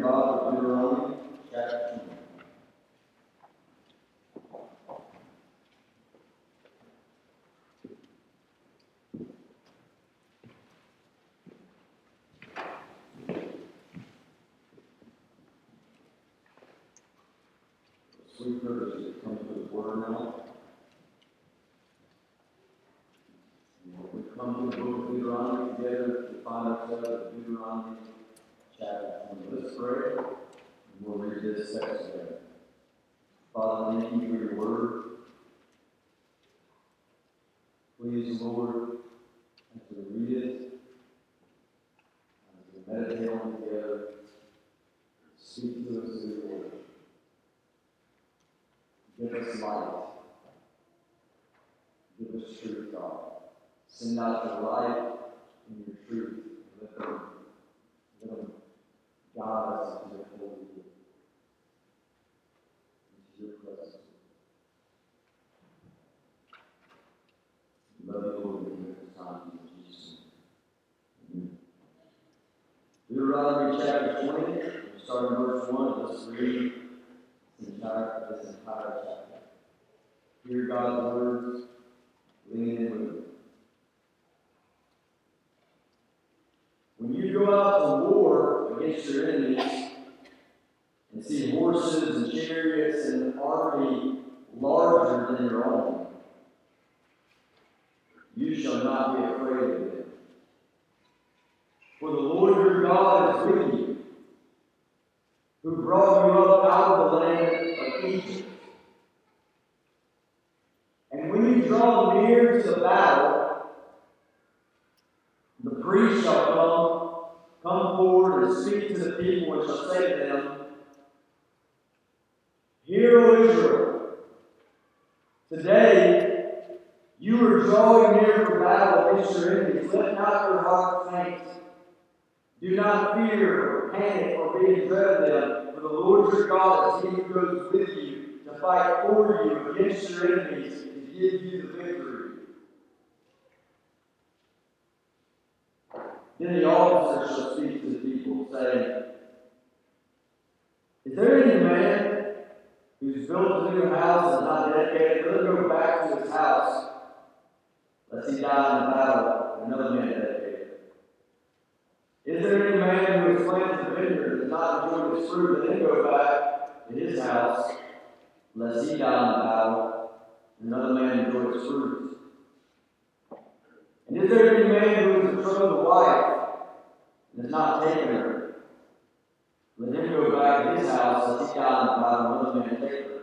Bible to Deuteronomy chapter 20. Sweet privilege to Word now. We come to the book of Deuteronomy together to find ourselves in Deuteronomy chapter 20. Let's pray, and we'll this text. Father, thank you for your word. Please, Lord, as we read it, as we meditate on it together, speak to us through your word. Give us light. Give us truth, God. Send out your light and your truth. Let them, let them guide us into your holy will, into your presence. We Love you, Lord, and give us time in Jesus' name. Amen. Deuteronomy chapter 20, starting verse 1. Let's read this entire, this entire chapter. Hear God's words, lean in with them. When you go out to war against your enemies and see horses and chariots and an army larger than your own, you shall not be afraid of them. For the Lord your God is with you, who brought you up out of the land of Egypt. And when you draw near to the battle, the priest shall come, come and speak to the people and shall say to them, Hear, O Israel, today you are drawing near for battle against your enemies. Let not your heart faint. Do not fear or panic or be in dread of them, for the Lord your God is he who goes with you to fight for you against your enemies to give you the victory. Then the officer shall speak to the saying, Is there any man who's built a new house and not dedicated? Let him go back to his house, lest he die in the battle, another man dedicated. Is there any man who has planted a vineyard and not enjoyed its fruit, and then go back to his house, lest he die in the battle, and another man enjoy its fruit? And is there any man who has betrothed a wife and has not taken her? Let him go back to his house, lest he die in the battle, and another man her.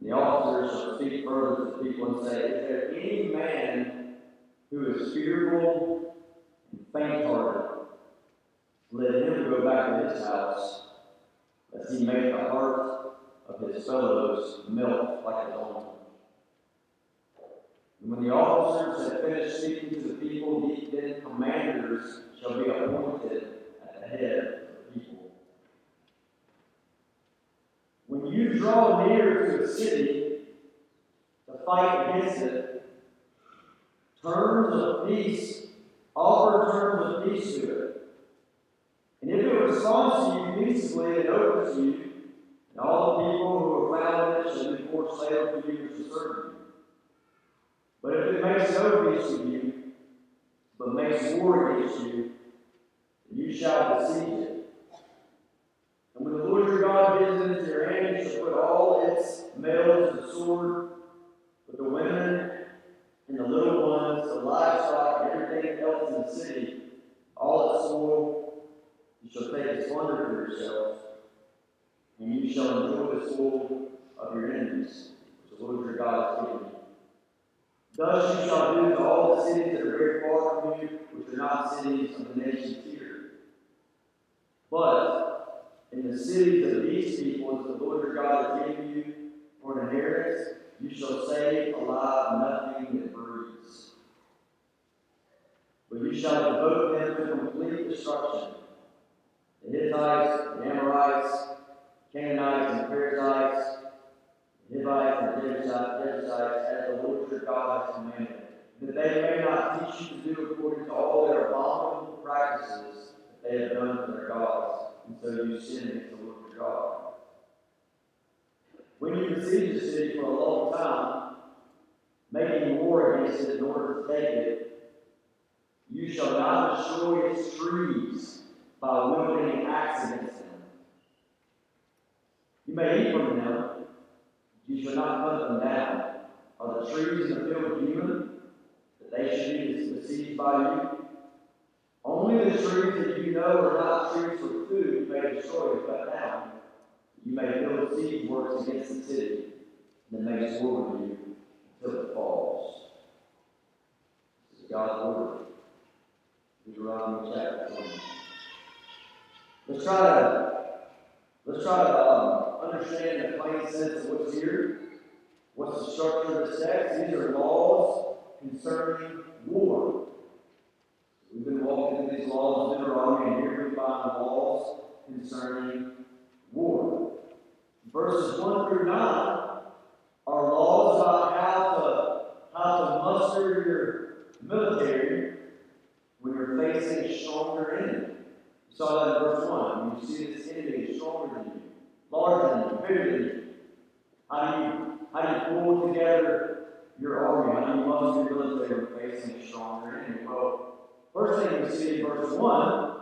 And the officers shall speak further to the people and say, Is there any man who is fearful and faint hearted? Let him go back to his house, lest he make the heart of his fellows melt like his own. And when the officers had finished speaking to the people, then commanders shall be appointed at the head of the people. When you draw near to a city to fight against it, terms of peace, offer terms of peace to it. And if it responds to you peaceably and opens you, and all the people who are found in it shall be forced sale to you to serve you. But if it makes no peace with you, but makes war against you, you shall besiege it. Lord your God gives into your hand, shall put all its males to the sword, but the women and the little ones, the livestock, and everything else in the city, all its spoil, you shall take as plunder for yourselves, and you shall enjoy the spoil of your enemies, which the Lord your God has given you. Thus you shall do to all the cities that are very far from you, which are not cities of the nations here. But in the cities of these people, as the Lord your God has given you for an inheritance, you shall save alive nothing that breathes. But you shall devote them to complete destruction. The Hittites, the Amorites, Canaanites, and Perizzites, the Hivites, and Jebusites, as the Lord your God has commanded, that they may not teach you to do according to all their abominable practices that they have done to their gods. And so you sin it the work of God. When you besiege the city for a long time, making war against it in order to take it, you shall not destroy its trees by wielding an axe against them. You may eat from them, but you shall not cut them down. Are the trees in the field human, that they should be besieged by you? Only the trees that you know are not trees for food may destroy and cut down. You may build siege works against the city, and then make war with you until it falls. This is God's word. Deuteronomy chapter 20. Let's try to let's try to um, understand the plain sense of what's here. What's the structure of the text? These are laws concerning war. We've been walking through these laws of Deuteronomy, and here we find laws concerning war. Verses 1 through 9 are laws about how to, how to muster your military when you're facing a stronger enemy. You saw that in verse 1. You see this enemy is stronger than you, larger than you, bigger than how do you, how do you pull together your army? How do you muster your military when facing a stronger enemy? Well, First thing we see in verse 1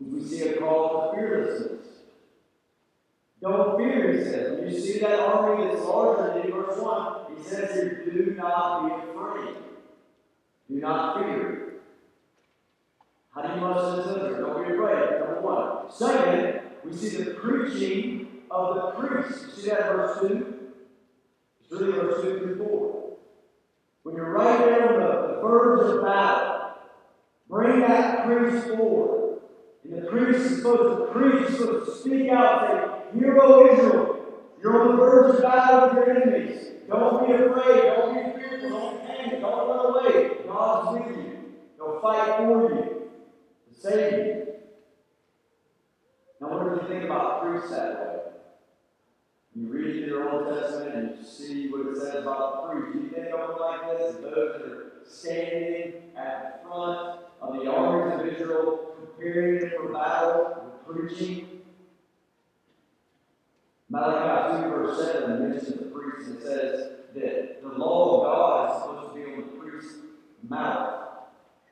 is we see a call to fearlessness. Don't fear, he says. When you see that army that's larger than you, verse 1, he says here, do not be afraid. Do not fear. How do you this military? Don't be afraid. Number one. Second, we see the preaching of the priest. You see that in verse 2? It's really verse 2 through 4. When you're right there on the, the verge of battle, Bring that priest forward. And the priest is supposed to to speak out and say, Hear, O Israel, you're on the verge of battle with your enemies. Don't be afraid. Don't be fearful. Don't panic. Don't run away. God's with you. He'll fight for you to save you. Now, what do you think about priests that way? You read through your Old Testament and you see what it says about priests. You think of them like this? Those that are standing at the front of the armies of Israel, preparing for battle, preaching. Malachi 2, verse 7 mentions the priests and says that the law of God is supposed to be on the priest's mouth.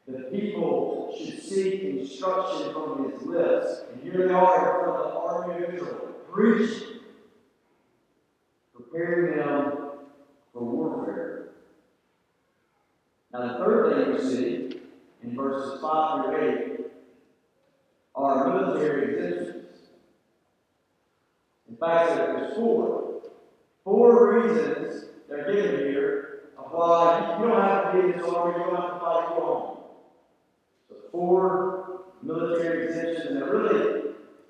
The people should seek instruction from his lips. And here they are in front of the army of Israel, preaching, preparing them for warfare. Now, the third thing we see in verses 5 through 8 are military exemptions. In fact, there's four. Four reasons they're given here of why you don't have to be in this army, you don't have to fight your own. So, four military exemptions, and really,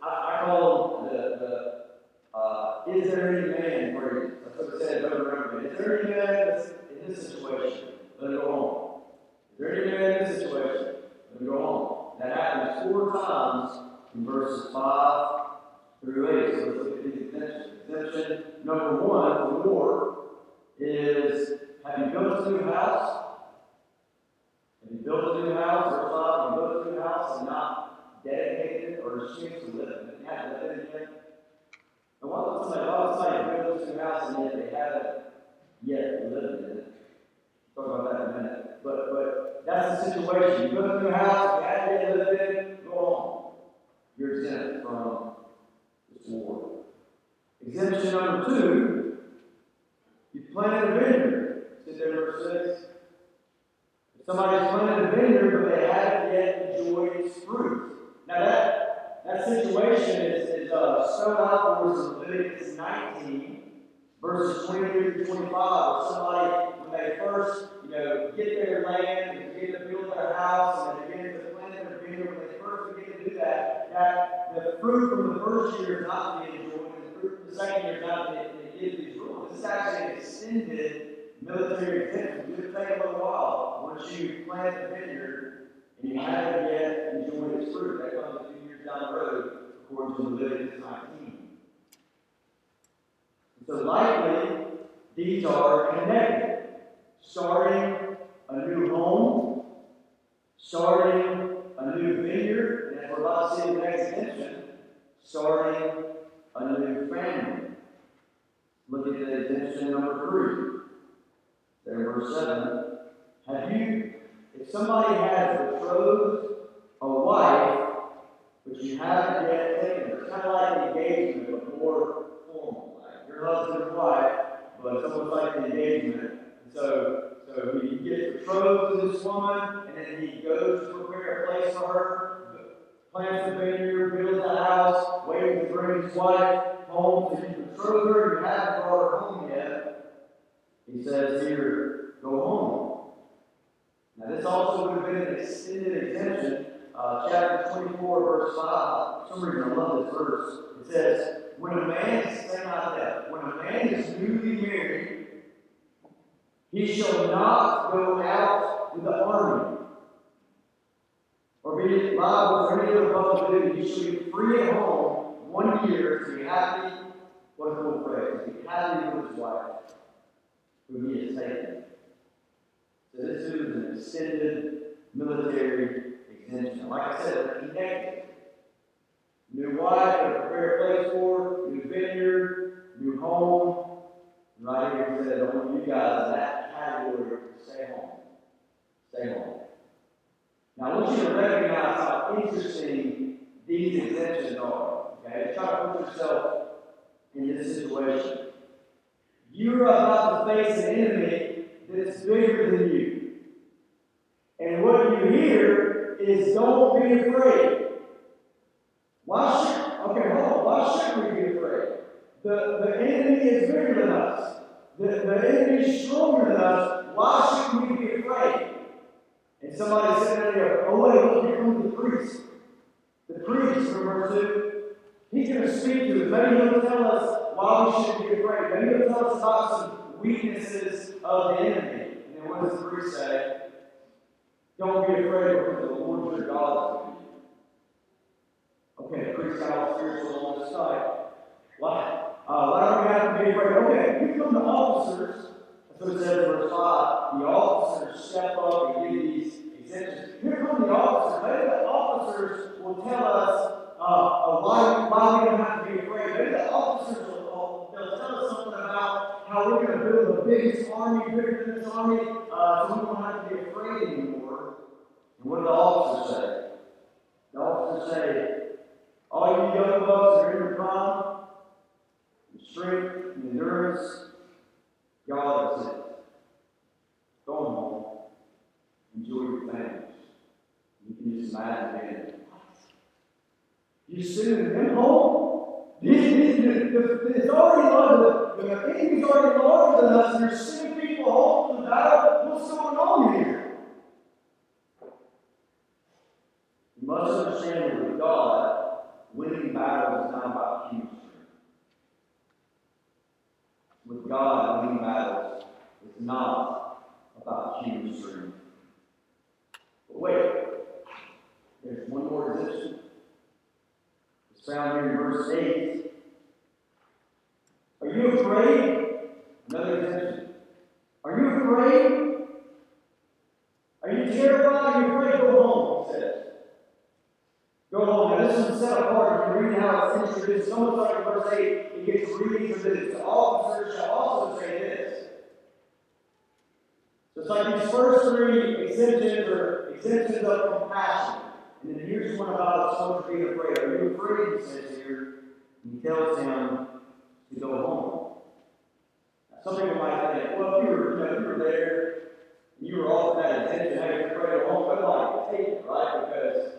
I, I call them the, the uh, is there any man phrases. That's what it says over and over. Is there any man in this situation? Let it go on. Is there any man in this situation? Let it go on. That happens four times in verses 5 through 8. So let's look at these exemptions. Exemption number one the war is have you built a new house? Have you built a new house? Verse 5, have you built a new house and not dedicated or assumed to live in it? Haven't lived in it yet? And why would somebody, why would somebody build this new house and yet they haven't yet lived in it? Talk about that in a minute. But but that's the situation. You build a your house, you yet lived in it, go on. You're exempt from this war. Exemption number two, you planted a vineyard. See there verse 6? If somebody's planted a vineyard, but they haven't yet enjoyed its fruit. Now that that situation is, is uh, spelled out for us in Leviticus 19, verses 23 to 25, somebody, they first, you know, get their land and begin to build their house and begin to plant their vineyard, when they first begin to do that, that the fruit from the first year is not to be enjoyed, and the fruit from the second year is not to be enjoyed. This is actually an extended military exemption. It would take a little while once you plant the vineyard and you haven't yet enjoyed its fruit. That comes a few years down the road, according to Leviticus 19. So likely, these are connected. Starting a new home, starting a new vineyard, and as we're about to see the next exemption, starting a new family. Look at the exemption number three. There, verse seven. Have you, if somebody has betrothed a wife, but you haven't yet taken her, kind of like an engagement, but more formal. Like your husband and wife, but it's almost like an engagement. So, so he gets betrothed to this woman, and then he goes to prepare a place for her, plants a vineyard, builds a house, waiting to bring his wife home. You betroth her, you haven't brought her home yet. He says here, go home. Now, this also would have been an extended exemption. Uh, chapter 24, verse 5. For some reason, I love this verse. It says, When a man, is, say not that, when a man is newly married, he shall not go out with the army, or be liable for any other public duty. He shall be free at home one year to be happy. What a cool. To be happy with his wife, whom he has taken. So this is an extended military exemption. Like I said, connected. New wife, a prepare a place for, new vineyard, new home. And right here it says, I want you guys that category to stay home. Stay home. Now I want you to recognize how interesting these exemptions are. Okay? Try to put yourself in this situation. You're about to face an enemy that's bigger than you. And what you hear is don't be afraid. Why should okay, hold on. Why should we be afraid? The, the enemy is bigger than us. The, the enemy is stronger than us. Why should we be afraid? And somebody said there, oh wait, look, here comes the priest. The priest, from verse 2, he's going to speak to us. Maybe he'll tell us why we should be afraid. Maybe he'll tell us about some weaknesses of the enemy. And then what does the priest say? Don't be afraid because the Lord your God is with you. Okay, the priest got all spiritual on this side. Why? Uh, why don't we have to be afraid? Okay, here come the officers. That's what it says in verse 5. The officers step up and give these exemptions. Here come the officers. Maybe the officers will tell us uh, why, why we don't have to be afraid. Maybe the officers will, they'll tell us something about how we're going to build the biggest army, bigger than this army, uh, so we don't have to be afraid anymore. And what do the officers say? The officers say, all you young bucks are in your prime, strength and endurance, God has it. Go home. Enjoy your families. You can just imagine it. You sending them home? The, already larger. The, the enemy's already larger than us, and you're sending people home to the battle. What's going on here? You must understand that with God, winning battles is not about human strength. With God, winning battles is not about human strength. But wait, there's one more exemption. It's found here in verse 8. Are you afraid? Another exemption. Are you afraid? Are you terrified? Are you afraid? Go home, he says. Go home. Now, this is set apart. You read how it's introduced. It's almost like verse 8, it gets reintroduced. The officers shall also say this. Like these first three exemptions are exemptions of compassion. And then here's one about someone being afraid. Are you afraid? He says here. And he tells him to go home. Now, some people might think, well, if you were, you know, if you were there and you were offered that exemption, how you're afraid to home, nobody would take it, right? Because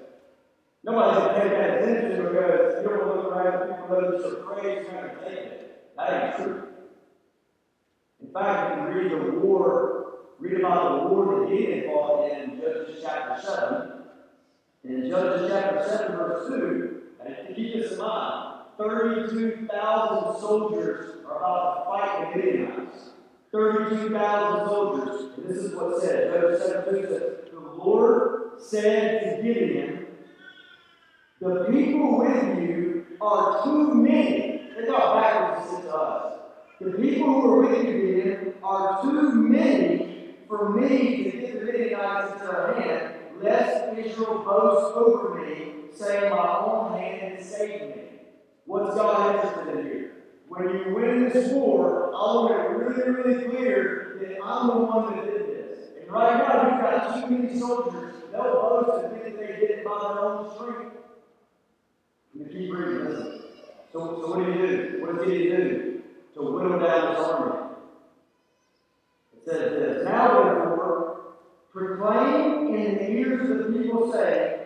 nobody's going to take that exemption because you don't look around and people know that you're afraid you're going to take it. That ain't true. In fact, if you read the war, read about the war that Gideon fought in Judges chapter 7, in Judges chapter 7, verse 2, and keep this in mind, 32,000 soldiers are about to fight the Midianites. 32,000 soldiers. And this is what it says. Judges 7 2 says, The Lord said to Gideon, The people with you are too many. Think how backwards to us. The people who are with you, Gideon, are too many for me to get the Midianites into their hand lest Israel boast over me, saying, My own hand saved me. What's God interested in here? When you win this war, I want it really, really clear that I'm the one that did this. And right now, you've got too many soldiers. They'll boast and think they did it by their own strength. You keep reading, listen. So, so what did he do? What did he do? To whittle down his army. Says this Now, therefore, proclaim in the ears of the people, saying,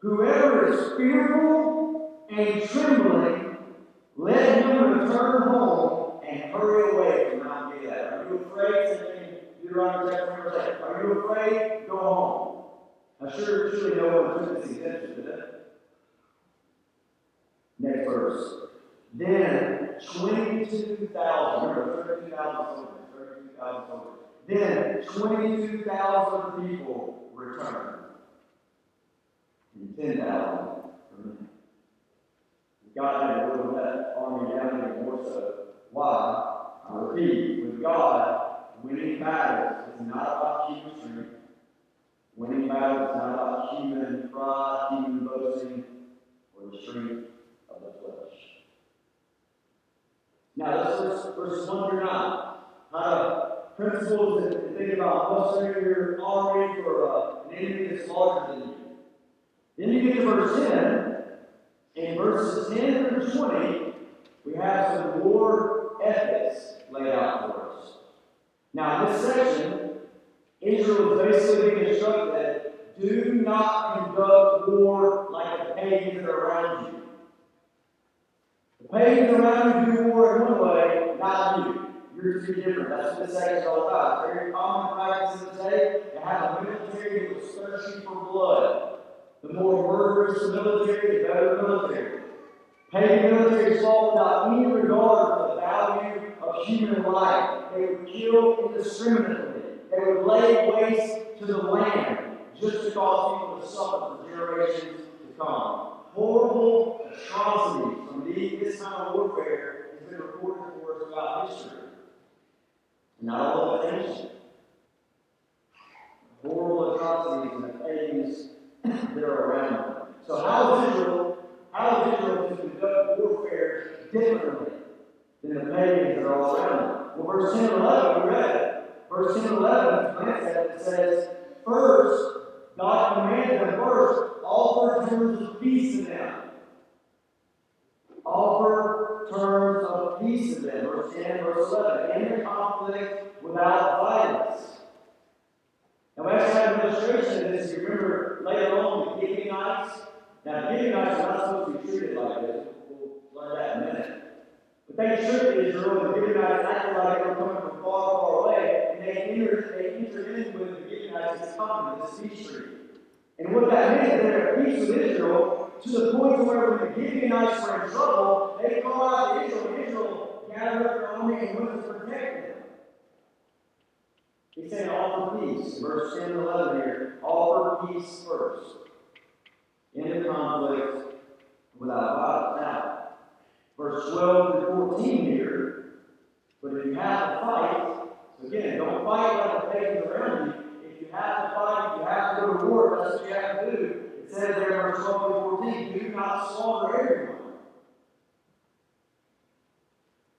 Whoever is fearful and trembling, let him return home and hurry away from Mount Gilead. Are you afraid? Deuteronomy chapter 7. Are you afraid? Go home. Now, sure, surely no one took this exemption, did it? Next verse. Then 22,000, remember 32,000 soldiers, 32,000 soldiers. Then 22,000 people returned. And 10,000 remained. God had whittle that army down even more so. Why? I repeat, with God, winning battles is not about human strength. Winning battles is not about human pride, human boasting, or the strength of the flesh. Now, let's verse, verse 1 through 9. How principles and think about mustering your army for uh, an enemy that's larger than you. Then you get to verse 10. In verses 10 through 20, we have some war ethics laid out for us. Now, in this section, Israel is basically being instructed do not conduct war like the pagans around you. The pagans around you do war in one way, not you. You're to be different. That's what this section is all about. Very common practice in the day to have a military that was thirsty for blood. The more murderous the military, the better the military. Pagan militaries fought without any regard for the value of human life. They would kill indiscriminately. They would lay waste to the land just to cause people to suffer for generations to come. Horrible atrocities from these, this kind of warfare has been recorded for us throughout history. Not all of ancient. Horrible atrocities and the pagans that are around them. So how is Israel, how is Israel to conduct warfare differently than the pagans that are all around them? Well, verse 10 and 11, we read it. Verse 10 and 11, glance at it, says, First, God commanded them first, offer terms of peace to them. Offer terms of peace to them. Verse 10, verse 11. End the conflict without violence. Now, have an illustration of this. You remember later on the Gibeonites? Now, the Gibeonites are not supposed to be treated like this. We'll learn that in a minute. But they tricked Israel, and the Gibeonites acted like they were coming from far, far away, and they entered, they entered in with the Gibeonites covenant, this peace treaty. And what that meant is they're at peace with Israel to the point where when the Gibeonites were in trouble, they called out to Israel, Israel gathered up their army and went to protect them. He said, offer peace. Verse 10 and 11 here. Offer peace first. In the conflict without violence. Now, verse 12 through 14 here. But if you have to fight, again, don't fight like the pagans around you. If you have to fight, if you have to go to war, that's what you have to do. It says there in verse 12 through 14, do not slaughter everyone.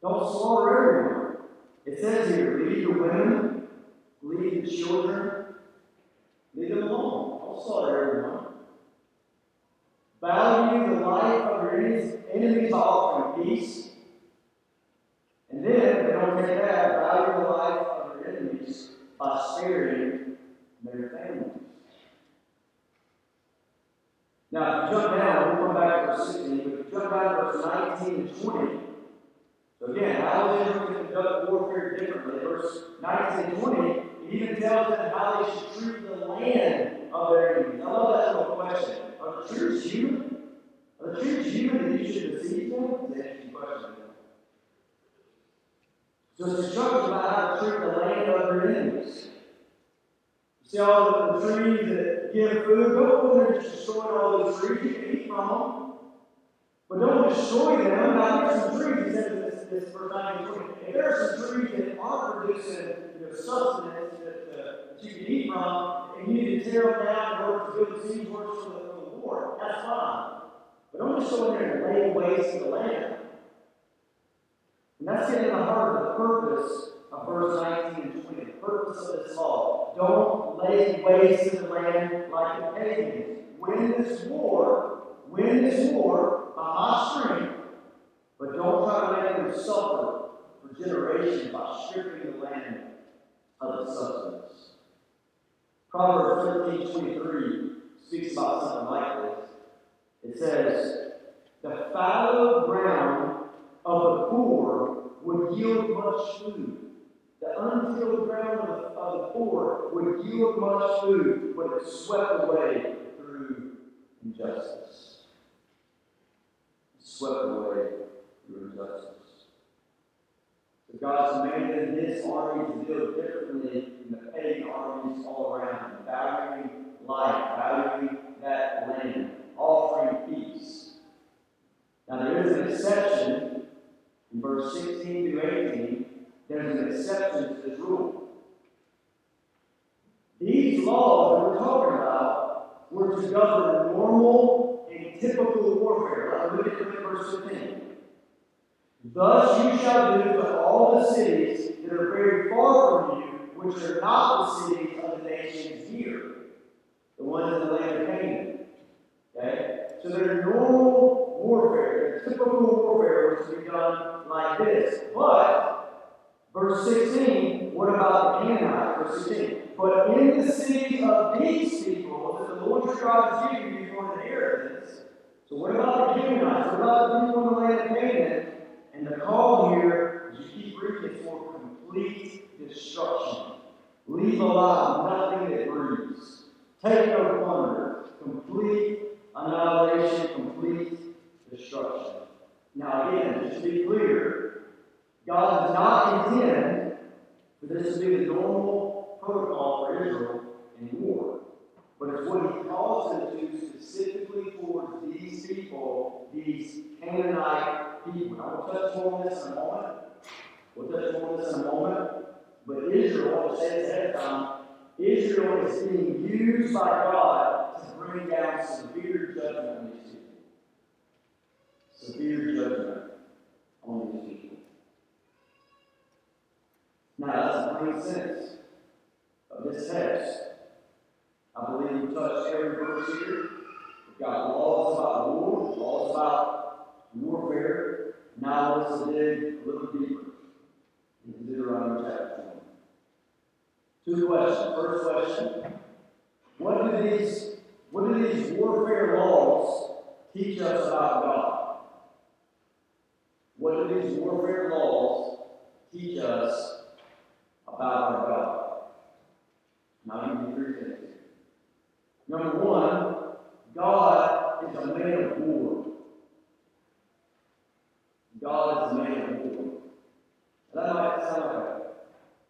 Don't slaughter everyone. It says here, leave the women, leave the children, leave them alone. Don't slaughter everyone. Value the life of your enemies, enemies offering peace. And then, if they don't take that, value the life of your enemies by sparing their families. Now, if you jump down, we'll come back to verse 16, but if you jump down to verse 19 and 20, so again, how Israel to conduct warfare differently? Verse 19 and 20, it even tells them how they should treat the land of their enemies. I love that little question. Are the troops human? Are the troops human that you should deceive them? It's an interesting question. So it's instructions about how to treat the land of their enemies. You see all the trees that give food, don't there and just destroy all those trees. You can eat from them. But don't destroy them. Now, there's some trees, he says this, verse 19 If there are some trees that aren't producing you know, sustenance that, uh, that you can eat from, and you need to tear them down in order to build siege works for the, for the war, that's fine. But don't just go in there and lay waste to the land. And that's getting the heart of the purpose of verse 19 and 20, the purpose of this law. Don't lay waste the land like the pagans. Win this war, win this war by my strength, but don't try to make them suffer for generations by stripping the land of its substance. Proverbs 13 23 speaks about something like this. It says, The fallow ground of the poor would yield much food. The untilled ground of the, of the poor would yield much food, but it's swept away through injustice. Swept away through injustice. So God's commanded his army to deal differently than the pagan armies all around valuing life, valuing that land, offering peace. Now there is an exception in verse 16 to 18. There's an exception to this rule. These laws that we're talking about were to govern normal and typical warfare. Look at verse 15. Thus you shall do to all the cities that are very far from you, which are not the cities of the nations here, the ones in the land of Canaan. Okay? So their normal warfare, their typical warfare was to be done like this. But, verse 16, what about the Canaanites? Verse 16. But in the cities of these people that the Lord your God is giving you for an inheritance. So what about the Canaanites? What about the people in the land of Canaan? And the call here, as you keep reading, for complete destruction. Leave alive nothing that breathes. Take no plunder. Complete annihilation, complete destruction. Now, again, just to be clear, God does not intend for this to be the normal protocol for Israel in war. But it's what he calls them to specifically towards these people, these Canaanite people. I will touch more on this in a moment. We'll touch more on this in a moment. But Israel, say this ahead of time, Israel is being used by God to bring down severe judgment on these people. Severe judgment on these people. Now, that's the plain sense of this text. I believe we touched every verse here. We've got laws about war, laws about warfare. Now let's dig a little deeper into Deuteronomy chapter 20. Two questions. First question. What do these what do these warfare laws teach us about God? What do these warfare laws teach us about our God? Now, I'll things. Number one, God is a man of war. God is a man of war. That might sound like a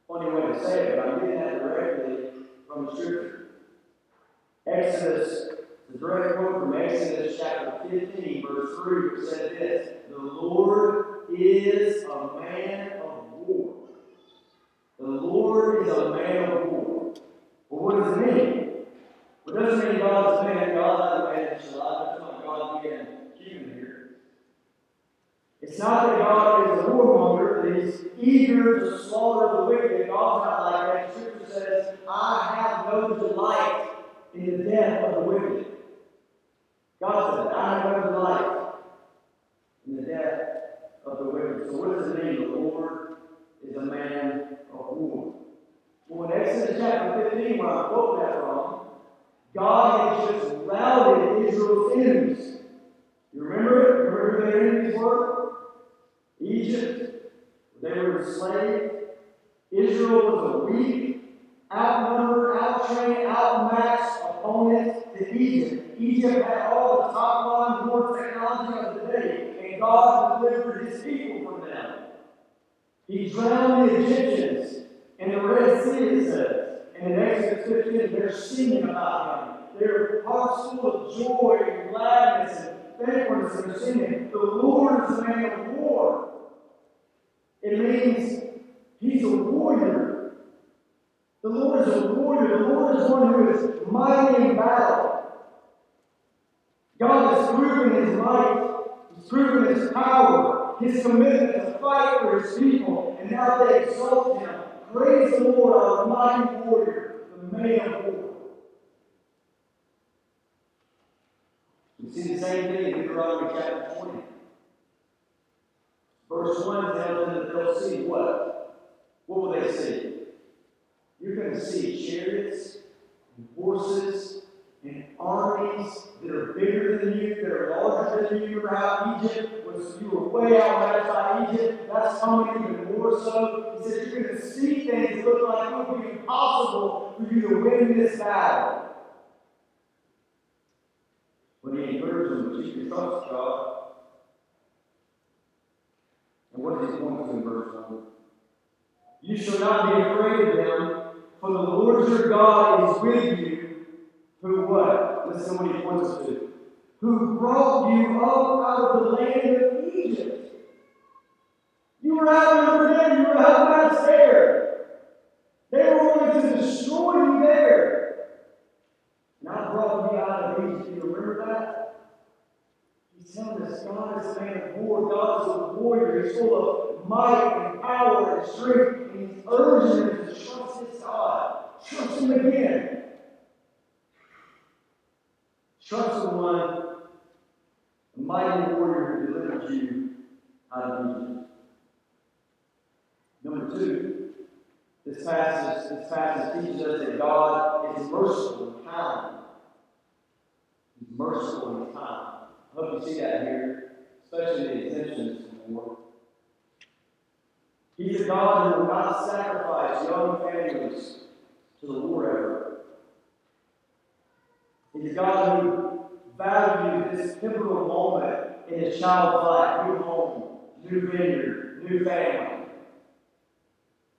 funny way to say it, but I'm getting that directly from the scripture. Exodus, the direct quote from Exodus chapter 15, verse 3, which says this The Lord is a man of war. The Lord is a man of war. Well, what does it mean? It doesn't mean man, God not a man, God being human here. It's not that God is a warmonger that is eager to slaughter the wicked. God's not like that. Scripture says, I have no delight in the death of the wicked. God said, I have no delight in the death of the wicked. So what does it mean? The Lord is a man of war. Well, in Exodus chapter 15, where I quote that from, God had just routed Israel's enemies. You remember it? Remember who their enemies were? Egypt. They were enslaved. Israel was a weak, outnumbered, outtrained, outmatched opponent to Egypt. Egypt had all the top line war technology of the day, and God delivered his people from them. He drowned the Egyptians in the Red Sea, it says. And in Exodus 15, they're singing about him. Their hearts full of joy and gladness and thankfulness, and they're singing, The Lord is a man of war. It means he's a warrior. The Lord is a warrior. The Lord is one who is mighty in battle. God has proven his might, he's proven his power, his commitment to fight for his people, and now they exalt him. Praise the Lord, our mighty warrior, the man of war. We see the same thing in Deuteronomy chapter 20. Verse 1 tells them that they'll see what? What will they see? You're going to see chariots and horses and armies that are bigger than you, that are larger than you. Remember how Egypt was, you were way out outside Egypt? That's coming even more so. He said you're going to see things look like it will be impossible for you to win this battle. When he encouraged them to keep your trust, God. And what does he point to in verse 1? You shall not be afraid of them, for the Lord your God is with you, who what? Listen to what points to. Who brought you up out of the land of Egypt. You were out, remember them, you were out past there. They were wanting to destroy you there. And I brought you out of Egypt. You remember that? He's telling us God is a man of war. God is a warrior. He's full of might and power and strength. And he's urging them to trust his God. Trust him again. Trust the one, the mighty warrior who delivered you out of Egypt. Number two, this passage, this passage teaches us that God is merciful and kind. He's merciful and kind. I hope you see that here, especially the exemptions from war. He's a God who will not sacrifice young families to the war effort. A God who values this pivotal moment in his child's life new home, new vineyard, new family.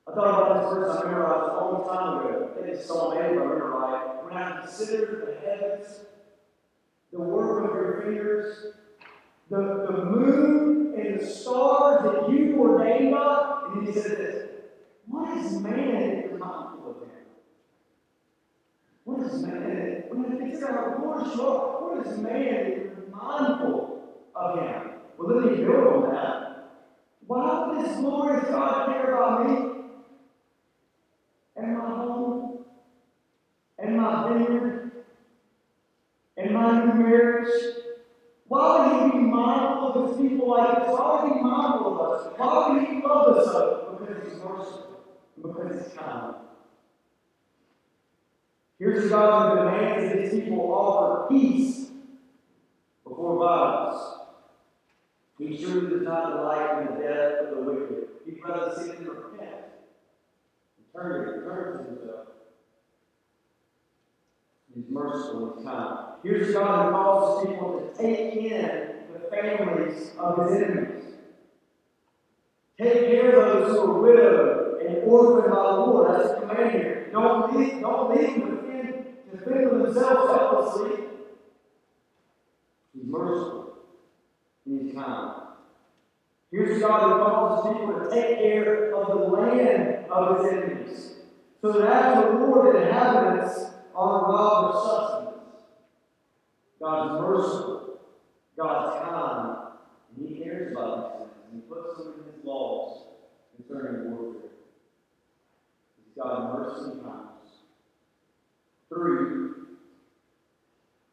I thought about this verse, I was a long time ago. I think it's Psalm 8, if I remember right. When I consider the heavens, the work of your fingers, the, the moon and the stars that you ordained, God, and he said this What is man that you're mindful of him? What is man? When I consider how glorious you are, what is man mindful of him? Well, let me build on that. Why would this glorious God care about me? And my home? And my vineyard? And my new marriage? Why would he be mindful of his people like this? Why would he be mindful of us? Why would he love us so? Because he's merciful. Because he's kind. Here's God who demands that his people offer peace before violence. He surely does not delight in the death of the wicked. He'd rather see them repent and turn, turn to himself. He's merciful and kind. Here's God who calls his people to take in the families of his enemies. Take care of those who are widowed and orphaned by the Lord. That's a command here. Don't leave, don't leave them to fend for themselves helplessly. He's merciful. He's kind. Here's God who calls his people to take care of the land of his enemies. So that as the Lord inhabitants are robbed of sustenance. God is merciful. God's kind. And he cares about these things. And he puts them in his laws concerning warfare. He's God of mercy and kindness. Three,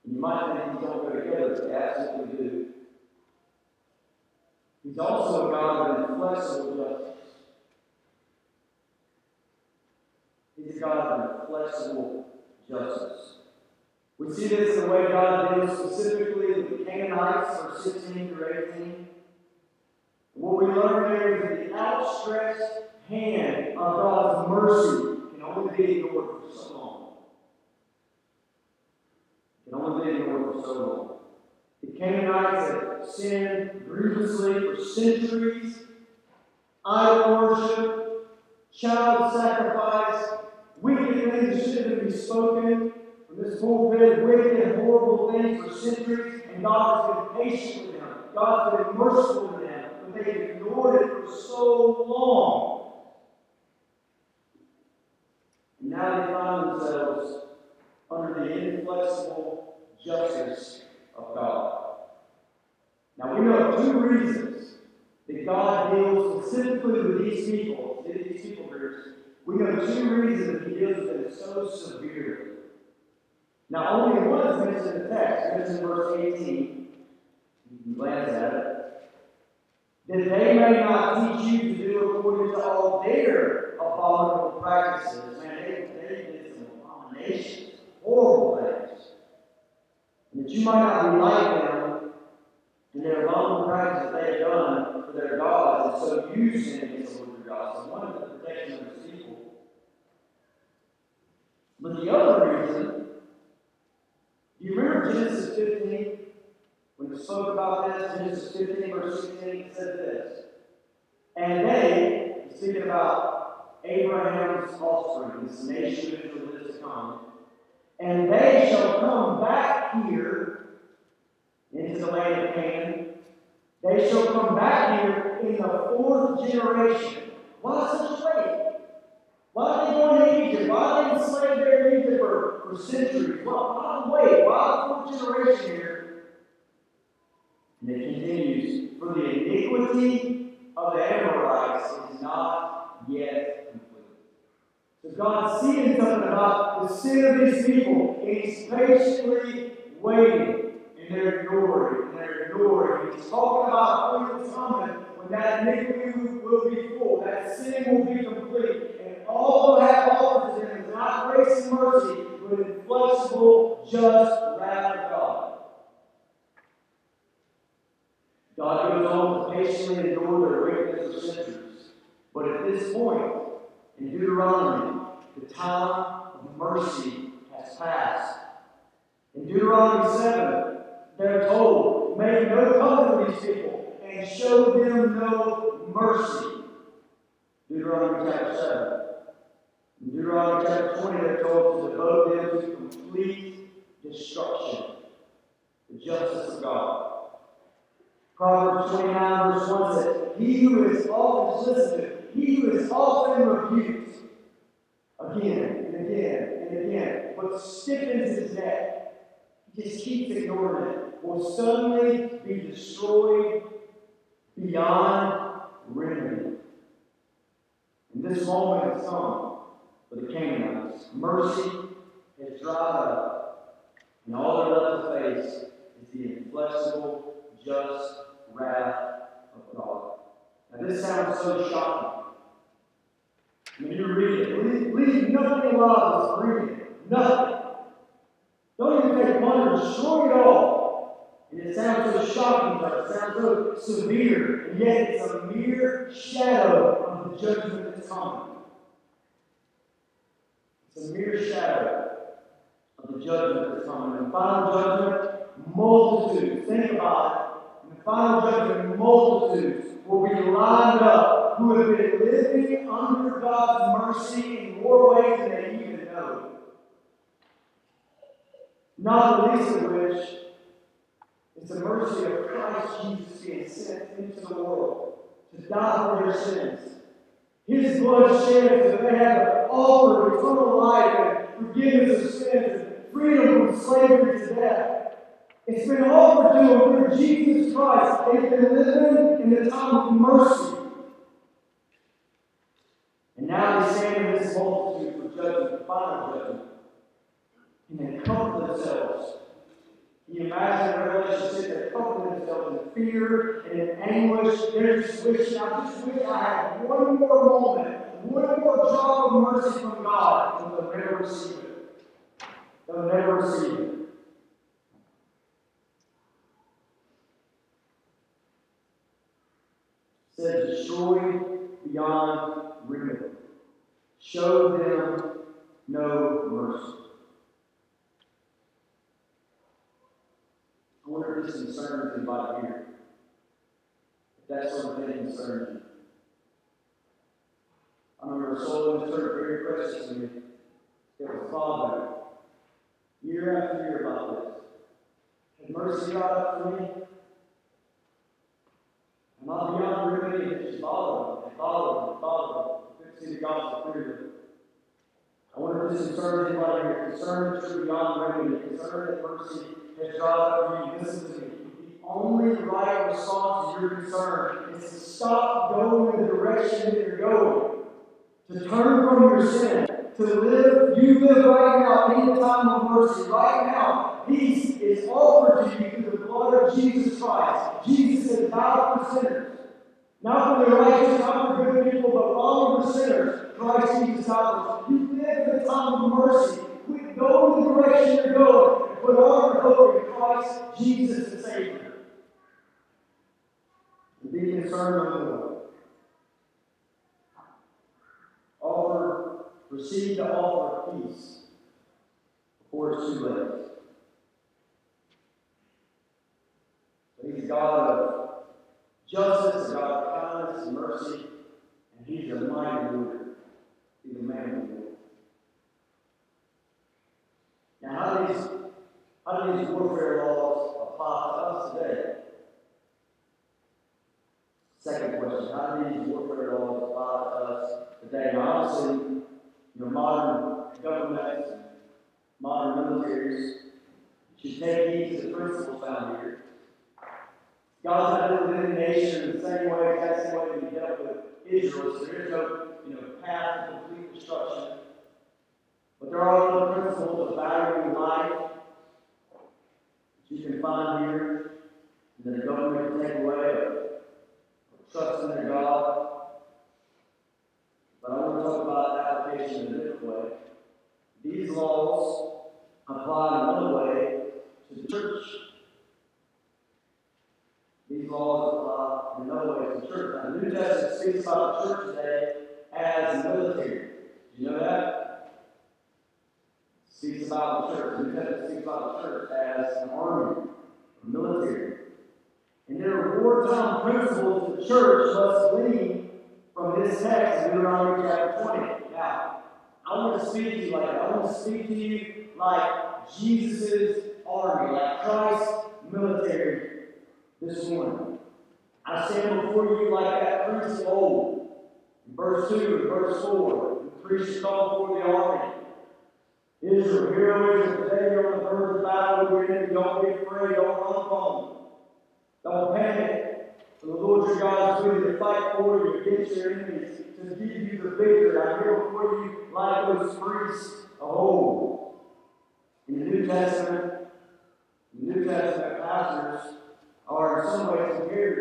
you might think these don't go together, but they absolutely do. He's also God of inflexible justice. He's a God of inflexible justice. We see this in the way God deals specifically with the Canaanites, verse 16 through 18. What we learn there is that the outstretched hand of God's mercy can only be ignored for so long. It only be ignored for so long. The Canaanites had sinned grievously for centuries. Idol worship, child sacrifice, wicked things shouldn't be spoken from this pulpit, wicked and horrible things for centuries, and God has been patient with them. God has been merciful to them, but they ignored it for so long. And now they find themselves under the inflexible justice of God. Now we know two reasons that God deals specifically with these people, these people groups. We know two reasons that He deals with them so severely. Now only one is mentioned in the text. It's in verse 18. You can glance at it. That they may not teach you to do according to all their abominable practices. Man, they, they did some abominations, horrible things. And that you might not be like them in their abominable practices they have done for their gods, and so you sin against the Lord your God. So one of the protection of his people. But the other reason, you remember Genesis 15? When it spoke about this, Genesis 15, verse 16, it said this. And they, speaking about Abraham's offspring, this nation of Israel that is to come, and they shall come back here into the land of Canaan. They shall come back here in the fourth generation. Why such wait? Why are they going to Egypt? Why are they enslaved there in Egypt for, for centuries? Why, why wait? Why the fourth generation here? And it continues, for the iniquity of the Amorites is not yet complete. So God's seeing something about the sin of these people, and He's patiently waiting, and they're ignoring, and they're ignoring. He's talking about point of coming when that iniquity will be full, that sin will be complete, and all that offers them is not grace and mercy, but inflexible, just wrath of God. God goes on to patiently endure the wickedness of sinners. But at this point, in Deuteronomy, the time of mercy has passed. In Deuteronomy 7, they're told, make no covenant with these people and show them no mercy. Deuteronomy chapter 7. In Deuteronomy chapter 20, they're told to devote them to complete destruction. The justice of God. Proverbs 29, verse 1 says, He who is often to, he who is often rebuked, again and again and again, but stiffens his neck, just keeps ignoring it, will suddenly be destroyed beyond remedy. And this moment has come for the Canaanites. Mercy has dried up, and all they're left to face is the inflexible, just wrath of God. Now, this sounds so shocking. When you read it, leave, leave nothing alive is breathing. Nothing. Don't even take one to destroy it all. And it sounds so shocking, but it sounds so severe, and yet it's a mere shadow of the judgment that's coming. It's a mere shadow of the judgment that's coming. And the final judgment, multitudes. Think about it final judgment, multitudes will be lined up who have been living under God's mercy in more ways than they even know. Not the least of which is the mercy of Christ Jesus being sent into the world to die for their sins. His blood shed so they have offer of eternal life and forgiveness of sins and freedom from slavery to death. It's been offered to them through Jesus Christ. They've been living in the time of mercy. And now they stand in this multitude for judgment, final judgment. And they comfort themselves. Can you imagine a relationship that comfort themselves in fear and in anguish? They're just wishing, I just wish I had one more moment, one more drop of mercy from God, and they'll never receive it. They'll never receive it. says, destroy beyond remedy. Show them no mercy. Wonder if this concerns anybody here. If that sort of thing concerns you. I remember a soul in the church very precious to me. It was Father, year after year about this. Had mercy God up for me? Am I beyond remedy and just follow and follow and follow? Couldn't see the gospel clearly. I wonder if this concerns anybody here. Concerned that you're beyond remedy, concerned that mercy drawn up for you. Listen to me. The only right response to your concern is to stop going in the direction that you're going, to turn from your sin, to live. You live right now in the time of mercy. Right now, peace is offered to you through the blood of Jesus Christ. Jesus died for sinners. Not for the righteous, not for good people, but all for sinners. Christ Jesus died. You live in the time of mercy. Quit going the direction you're going. Put all your hope in Christ Jesus the Savior. And be concerned with the Lord. Offer, proceed to offer of peace before it's too late. So he's God of justice, God of kindness and mercy, and he's a mighty ruler. He's a man of war. Now, how these, how do these warfare laws apply to us today? Second question, how do these warfare laws apply to us today? Now, obviously, you know, modern governments modern militaries should take heed to the principles found here. God's not dealing with any nation in the same way, exact same way that dealt with Israel. So there is no, you know, path to complete destruction. But there are other principles of valuing life can find here that the government can take away of trusting in God. But I want to talk about application in a different way. These laws apply in another way to the church. These laws apply in another way to the church. Now, the New Testament speaks about the church today as military. Do you know that? Speaks about the church. New Testament speaks about the church as an army, a military. And there are wartime principles the church must glean from this text in Deuteronomy chapter 20. Now, I want to speak to you like that. I want to speak to you like Jesus' army, like Christ's military this morning. I stand before you like that priest of old. In verse 2 and verse 4, the priest called before the army. Israel, hear Israel, today you're on the verge of battle your enemy. Don't be afraid, don't run from them. Don't panic. For the Lord your God is with you to fight for you against your enemies, to give you the victory. I hear before you like those priests of old. In the New Testament, the New Testament pastors are in some ways compared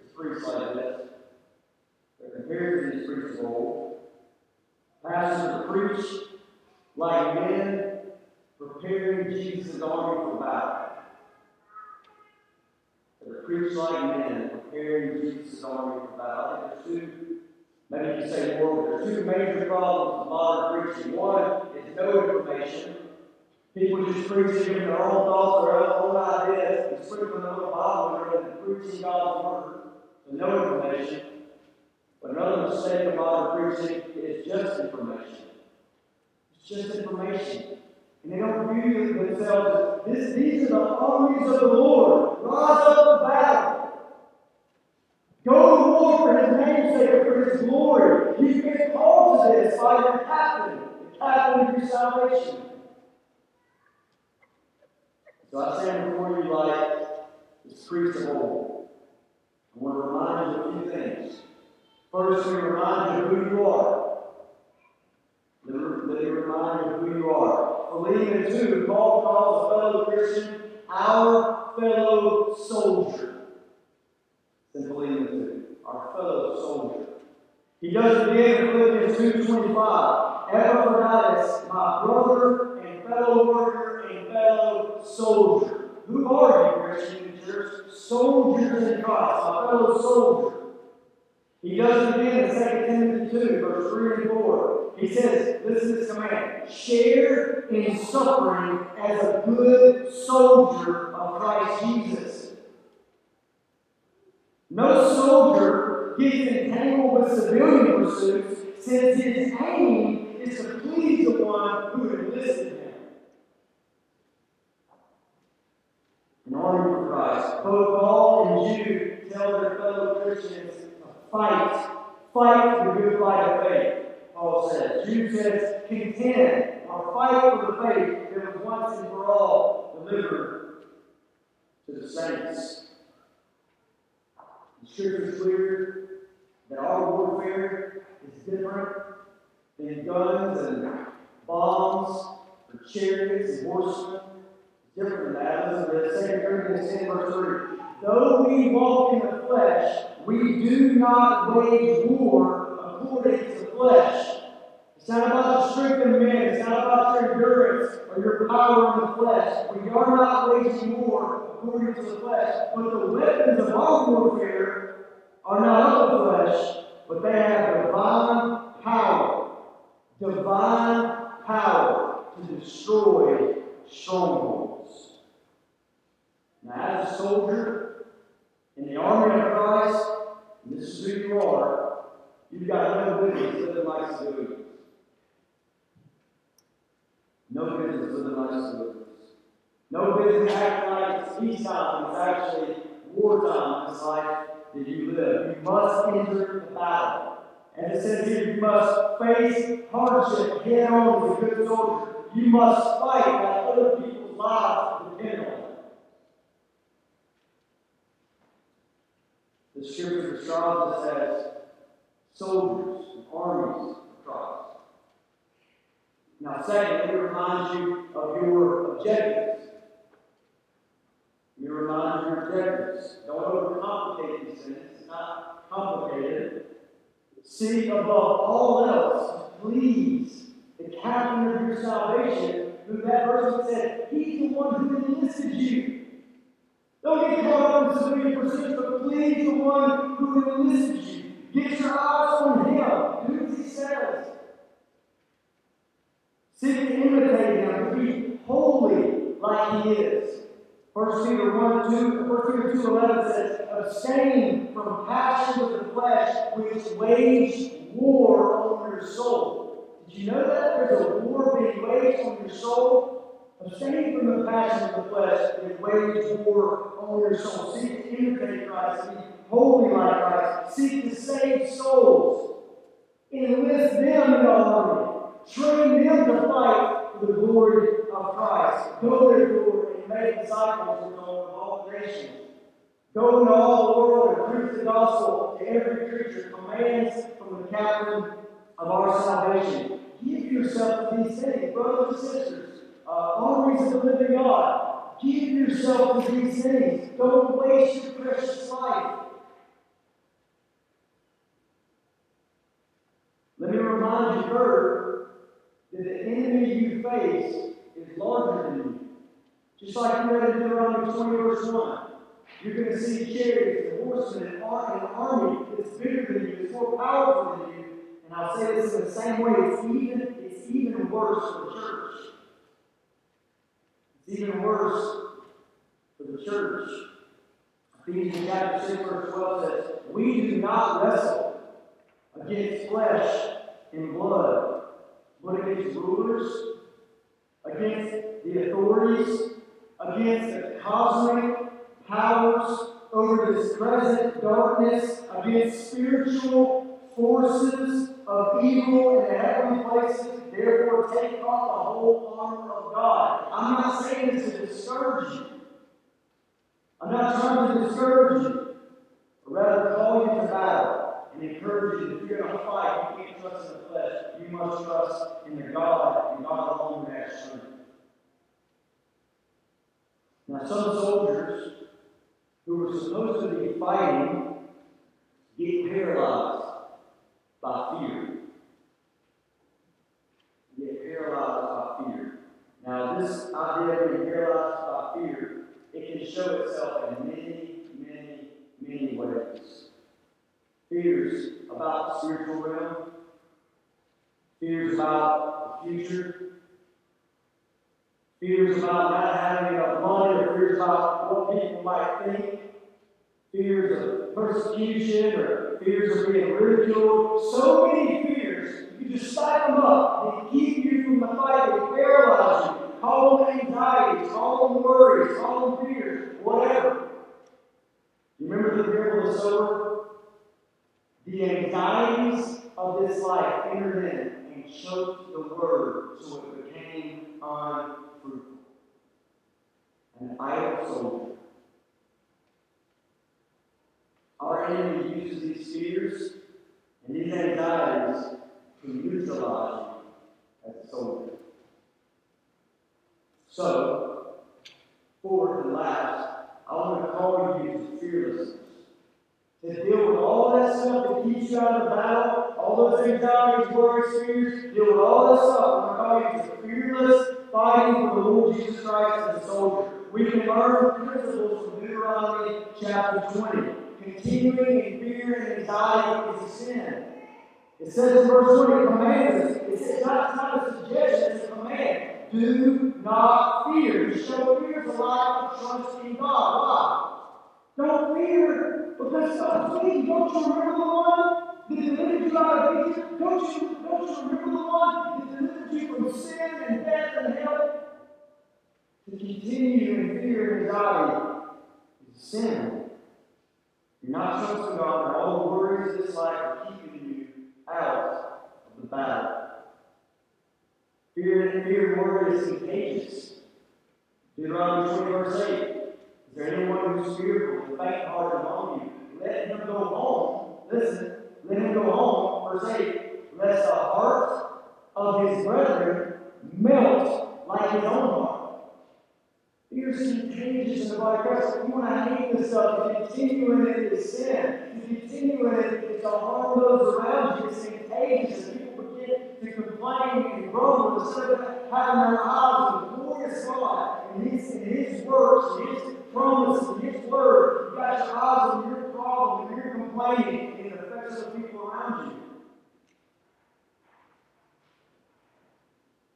to priests like this. They're compared to these priests of old. Pastors preach like men preparing Jesus' army for battle. They're preached like men preparing Jesus' army for battle. I think there's two, maybe you say more, but there's two major problems with modern preaching. One is no information. People just preaching their own thoughts, their own ideas, and sprinkling a little Bible rather than preaching God's word. So no information. But another mistake of modern preaching is just information. It's just information. And they don't view themselves as this, these are the armies of the Lord. Rise up for battle. Go to war for his namesake and for his glory. You've been called to this by your captain, the captain of your salvation. So I stand before you like this priest of old. I want to remind you of a few things. First, we remind you who you are. Let me remind you who you are. Philemon 2, Paul calls a fellow Christian our fellow soldier. In Philemon 2, our fellow soldier. He does it again in Philippians 2.25. Epaphroditus, my brother and fellow worker and fellow soldier. Who are you, Christian church? Soldiers in Christ, my fellow soldier. He does it again in 2 Timothy 2, verse 3 and 4. He says, listen to this command share in suffering as a good soldier of Christ Jesus. No soldier gets entangled with civilian pursuits since his aim is to please the one who enlisted him. An army for Christ. Both Paul and Jude tell their fellow Christians fight. Fight for the good fight of faith. Paul says. Jude says, contend or fight for the faith that was once and for all delivered to the saints. The scripture is clear that our warfare is different than guns and bombs or chariots and horsemen. Different than that. Listen to this. 2 Corinthians 10, verse 3. Though we walk in the flesh, we do not wage war according to the flesh. It's not about the strength of man. It's not about your endurance or your power in the flesh. We are not waging war according to the flesh. But the weapons of our warfare are not of the flesh, but they have divine power. Divine power to destroy strongholds. Now, as a soldier in the army of Christ, and this is who you are, you've got no business living like civilians. No business living like civilians. No business acting like it's peacetime. It's actually wartime. It's like that you live. You must enter the battle. And it says here, you must face hardship head on as a good soldier. You must fight like other people's lives depend on it. The scripture us as soldiers and armies of Christ. Now, second, let me remind you of your objectives. Remind you of your objectives. Don't overcomplicate these things. It's not complicated. Seek above all else please the captain of your salvation, who that person said, He's the one who enlisted you. Don't get caught up in civilian pursuits, but please the one who enlisted you. Get your eyes on him. Do as he says. Seek to imitate him, to be holy like he is. 1 Peter 1 2, 1 Peter 2 11 says, Abstain from passions of the flesh which wage war on your soul. Did you know that? There's a war being waged on your soul. Abstain from the passions of the flesh which wage war on your soul. Seek to imitate Christ, be holy like Christ. Seek to save souls. Enlist them in the army. Train them to fight for the glory of Christ. Go therefore and make disciples of all nations. Go into all the world and preach the gospel to every creature. Commands from the captain of our salvation. Give yourself to these things, brothers and sisters, uh, of the living God. Give yourself to these things. Don't waste your precious life. Let me remind you, third, that the enemy you face is larger than you. Just like you read in Deuteronomy 20, verse 1. You're going to see chariots and horsemen and an army that's bigger than you, it's more powerful than you. And I'll say this in the same way, it's even, it's even worse for the church. It's even worse for the church. Ephesians chapter 6, verse 12 says, We do not wrestle against flesh and blood, but against rulers, against the authorities, against the cosmic powers over this present darkness, against spiritual forces of evil in the heavenly places. Therefore, take off the whole armor of God. I'm not saying this to discourage you. I'm not trying to discourage you, but rather call you to battle and encourage you that if you're going to fight, you can't trust in the flesh. You must trust in the God and God alone has strength. Now, some soldiers who were supposed to be fighting get paralyzed by fear. Get paralyzed by fear. Now, this idea of being paralyzed by fear, it can show itself in many, many, many ways. Fears about the spiritual realm, fears about the future, fears about not having enough money, or fears about what people might think, fears of persecution, or fears of being ridiculed. So many fears, you just stack them up. They keep you from the fight, they paralyze you. Call them anxieties, call them worries, call them fears, whatever. Remember the parable of the sower? The anxieties of this life entered in and choked the word so it became unfruitful. An idle soldier Our enemy uses these fears and these anxieties to you as a soldier. So, fourth and last, I want to call you to fearlessness. To deal with all that stuff that keeps you out of battle, all those anxieties, worries, fears, deal with all that stuff. I want to call you to fearless fighting for the Lord Jesus Christ as a soldier. We can learn principles from Deuteronomy chapter 20. Continuing in fear and anxiety is a sin. It says in verse 20, it commands us. It's, it's, not, it's not a suggestion, it's a command. Do not fear. Show fear is a lack of trust in God. Why? Don't fear because God's you. Don't you remember the one that delivered you out of Egypt? Don't you, don't you remember the one that delivered you from sin and death and hell? To continue in fear and anxiety is sin. You're not trusting God, and all the worries of this life are keeping you out of the battle. Fear and fear and worry is contagious. Deuteronomy 20, verse 8. Is there anyone who's fearful and faint hearted among you? Let him go home. Listen, let him go home. Verse 8. Lest the heart of his brethren melt like his own heart. Is contagious in the body of Christ. You want to hate this stuff, continue in it is sin. To continue in it to harm those around you. It's contagious. And people begin to complain and grumble instead of having their eyes on the glorious God and His, and His works and His promise and His word. You got your eyes on your problem and you're complaining and it affects the people around you.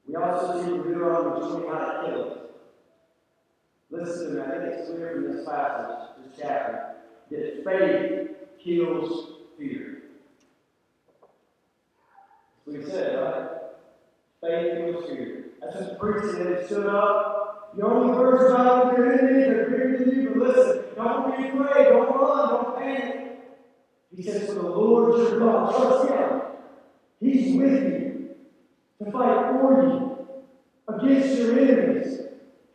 We also see in Deuteronomy 20 how to kill. Listen I think it's clear from this passage, this chapter, that faith kills fear. We said, right? Faith kills fear. That's what the preacher said. He stood up. The only words about your enemies are bigger than you, but listen, don't be afraid, don't run, don't panic. He says, For the Lord your God, trust him. He's with you to fight for you against your enemies.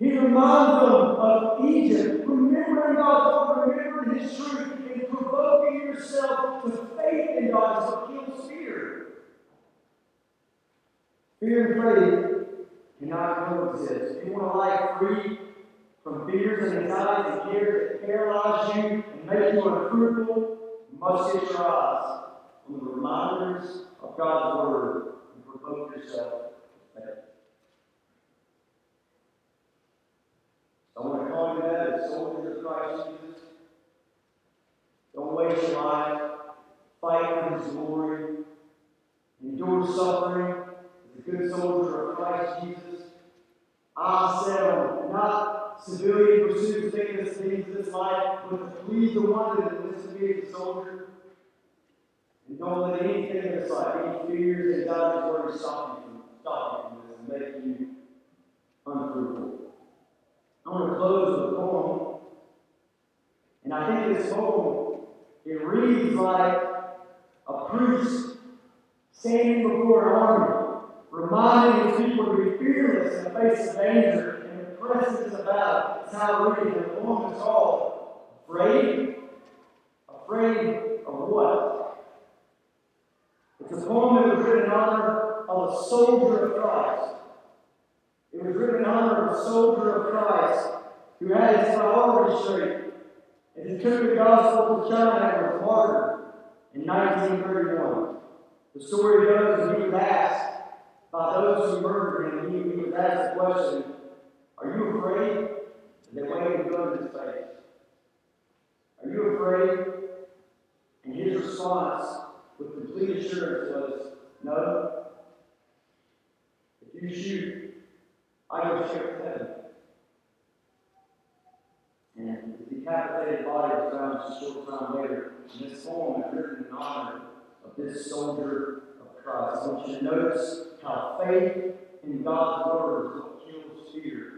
He reminds them of Egypt, remembering God's word, remembering His truth, and provoking yourself to faith in God is what kills fear. Fear and faith cannot coexist. If you want a life free from fears and anxieties and fear that paralyze you and make you unfruitful, you must get your eyes on the reminders of God's word and provoke yourself to faith. Call you as soldiers of Christ Jesus. Don't waste your life. Fight for His glory. Endure suffering as a good soldier of Christ Jesus. I set on not civilian pursuits, taking the things this life, but to please the one that enlisted to be a soldier. And don't let anything in this life, any fears, anxieties, worries stop you from stop this and make you unfruitful. I want to close with a poem. And I think this poem, it reads like a priest standing before an army, reminding his people to be fearless in the face of danger and the presence of battle. It's how it reads. The poem is called Afraid? Afraid of what? It's a poem that was written in honor of a soldier of Christ. It was written in honor of a soldier of Christ who had his priorities straight and he took the gospel to China and was martyred in 1931. The story goes that he was asked by those who murdered him, he was asked the question, Are you afraid? And they waved a gun in his face. Are you afraid? And his response, with complete assurance, was, No. If you shoot, I to heaven. And the decapitated body was found just a short time later. And this poem is written in honor of this soldier of Christ. I want you to notice how faith in God's word is what kills fear.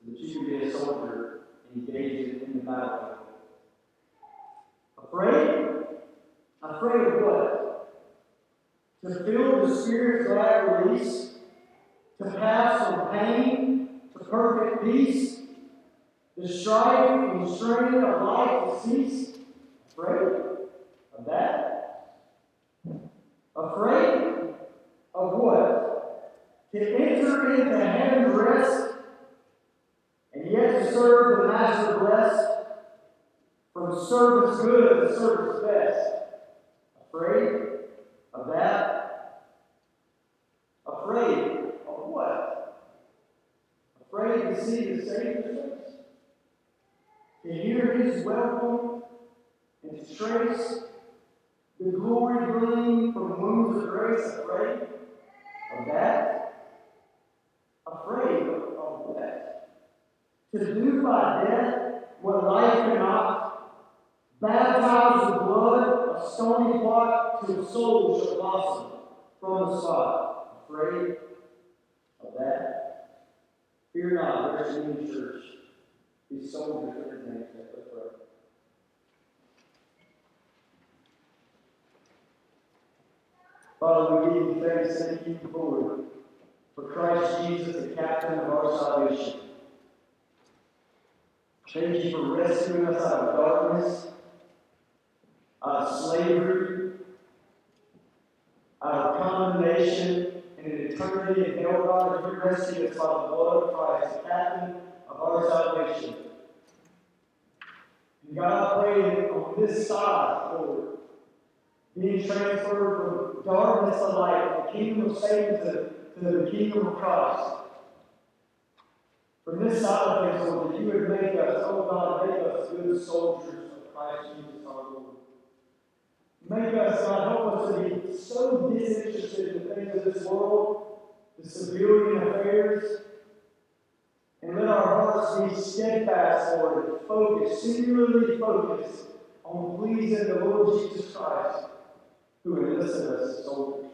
So that you can be a soldier engaged in the battle. Afraid? Afraid of what? To feel the Spirit's glad release? To pass from pain to perfect peace? The strife and strain of life to cease? Afraid of that? Afraid of what? To enter into heaven's rest and yet to serve the Master blessed from service good to service best. Afraid of that? Afraid what? Afraid to see the Savior's face? To hear his welcome and to trace the glory gleam from wounds of grace? Afraid of that? Afraid of, what? To do by death what life cannot? Baptized with blood, a stony plot, till souls shall blossom from the spot. Afraid of that? Fear not, there's a new church. These soldiers are his names. Let's pray. Father, we give you thanks and thank you, Lord, for Christ Jesus, the captain of our salvation. Thank you for rescuing us out of darkness, out of slavery, out of condemnation, and an eternity in hell, God, you rescued us the blood of Christ, captain of our salvation. And God, I pray on this side, Lord, being transferred from darkness to light, the kingdom of Satan to, to the kingdom of Christ. From this side of things, Lord, that you would make us, oh God, make us good soldiers of Christ Jesus our Lord. Make us, God, help us to be so disinterested in the things of this world, the civilian affairs, and let our hearts be steadfast, Lord, focused, singularly focused on pleasing the Lord Jesus Christ, who enlisted us as soldiers.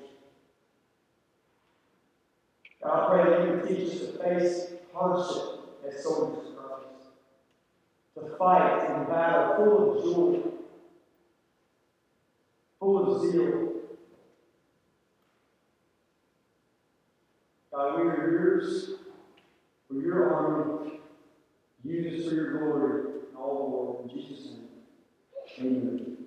God, I pray that you would teach us to face hardship as soldiers of Christ, to fight in battle full of joy, full of zeal. God, we are yours for your army. Use us for your glory in all the world. In Jesus' name, amen.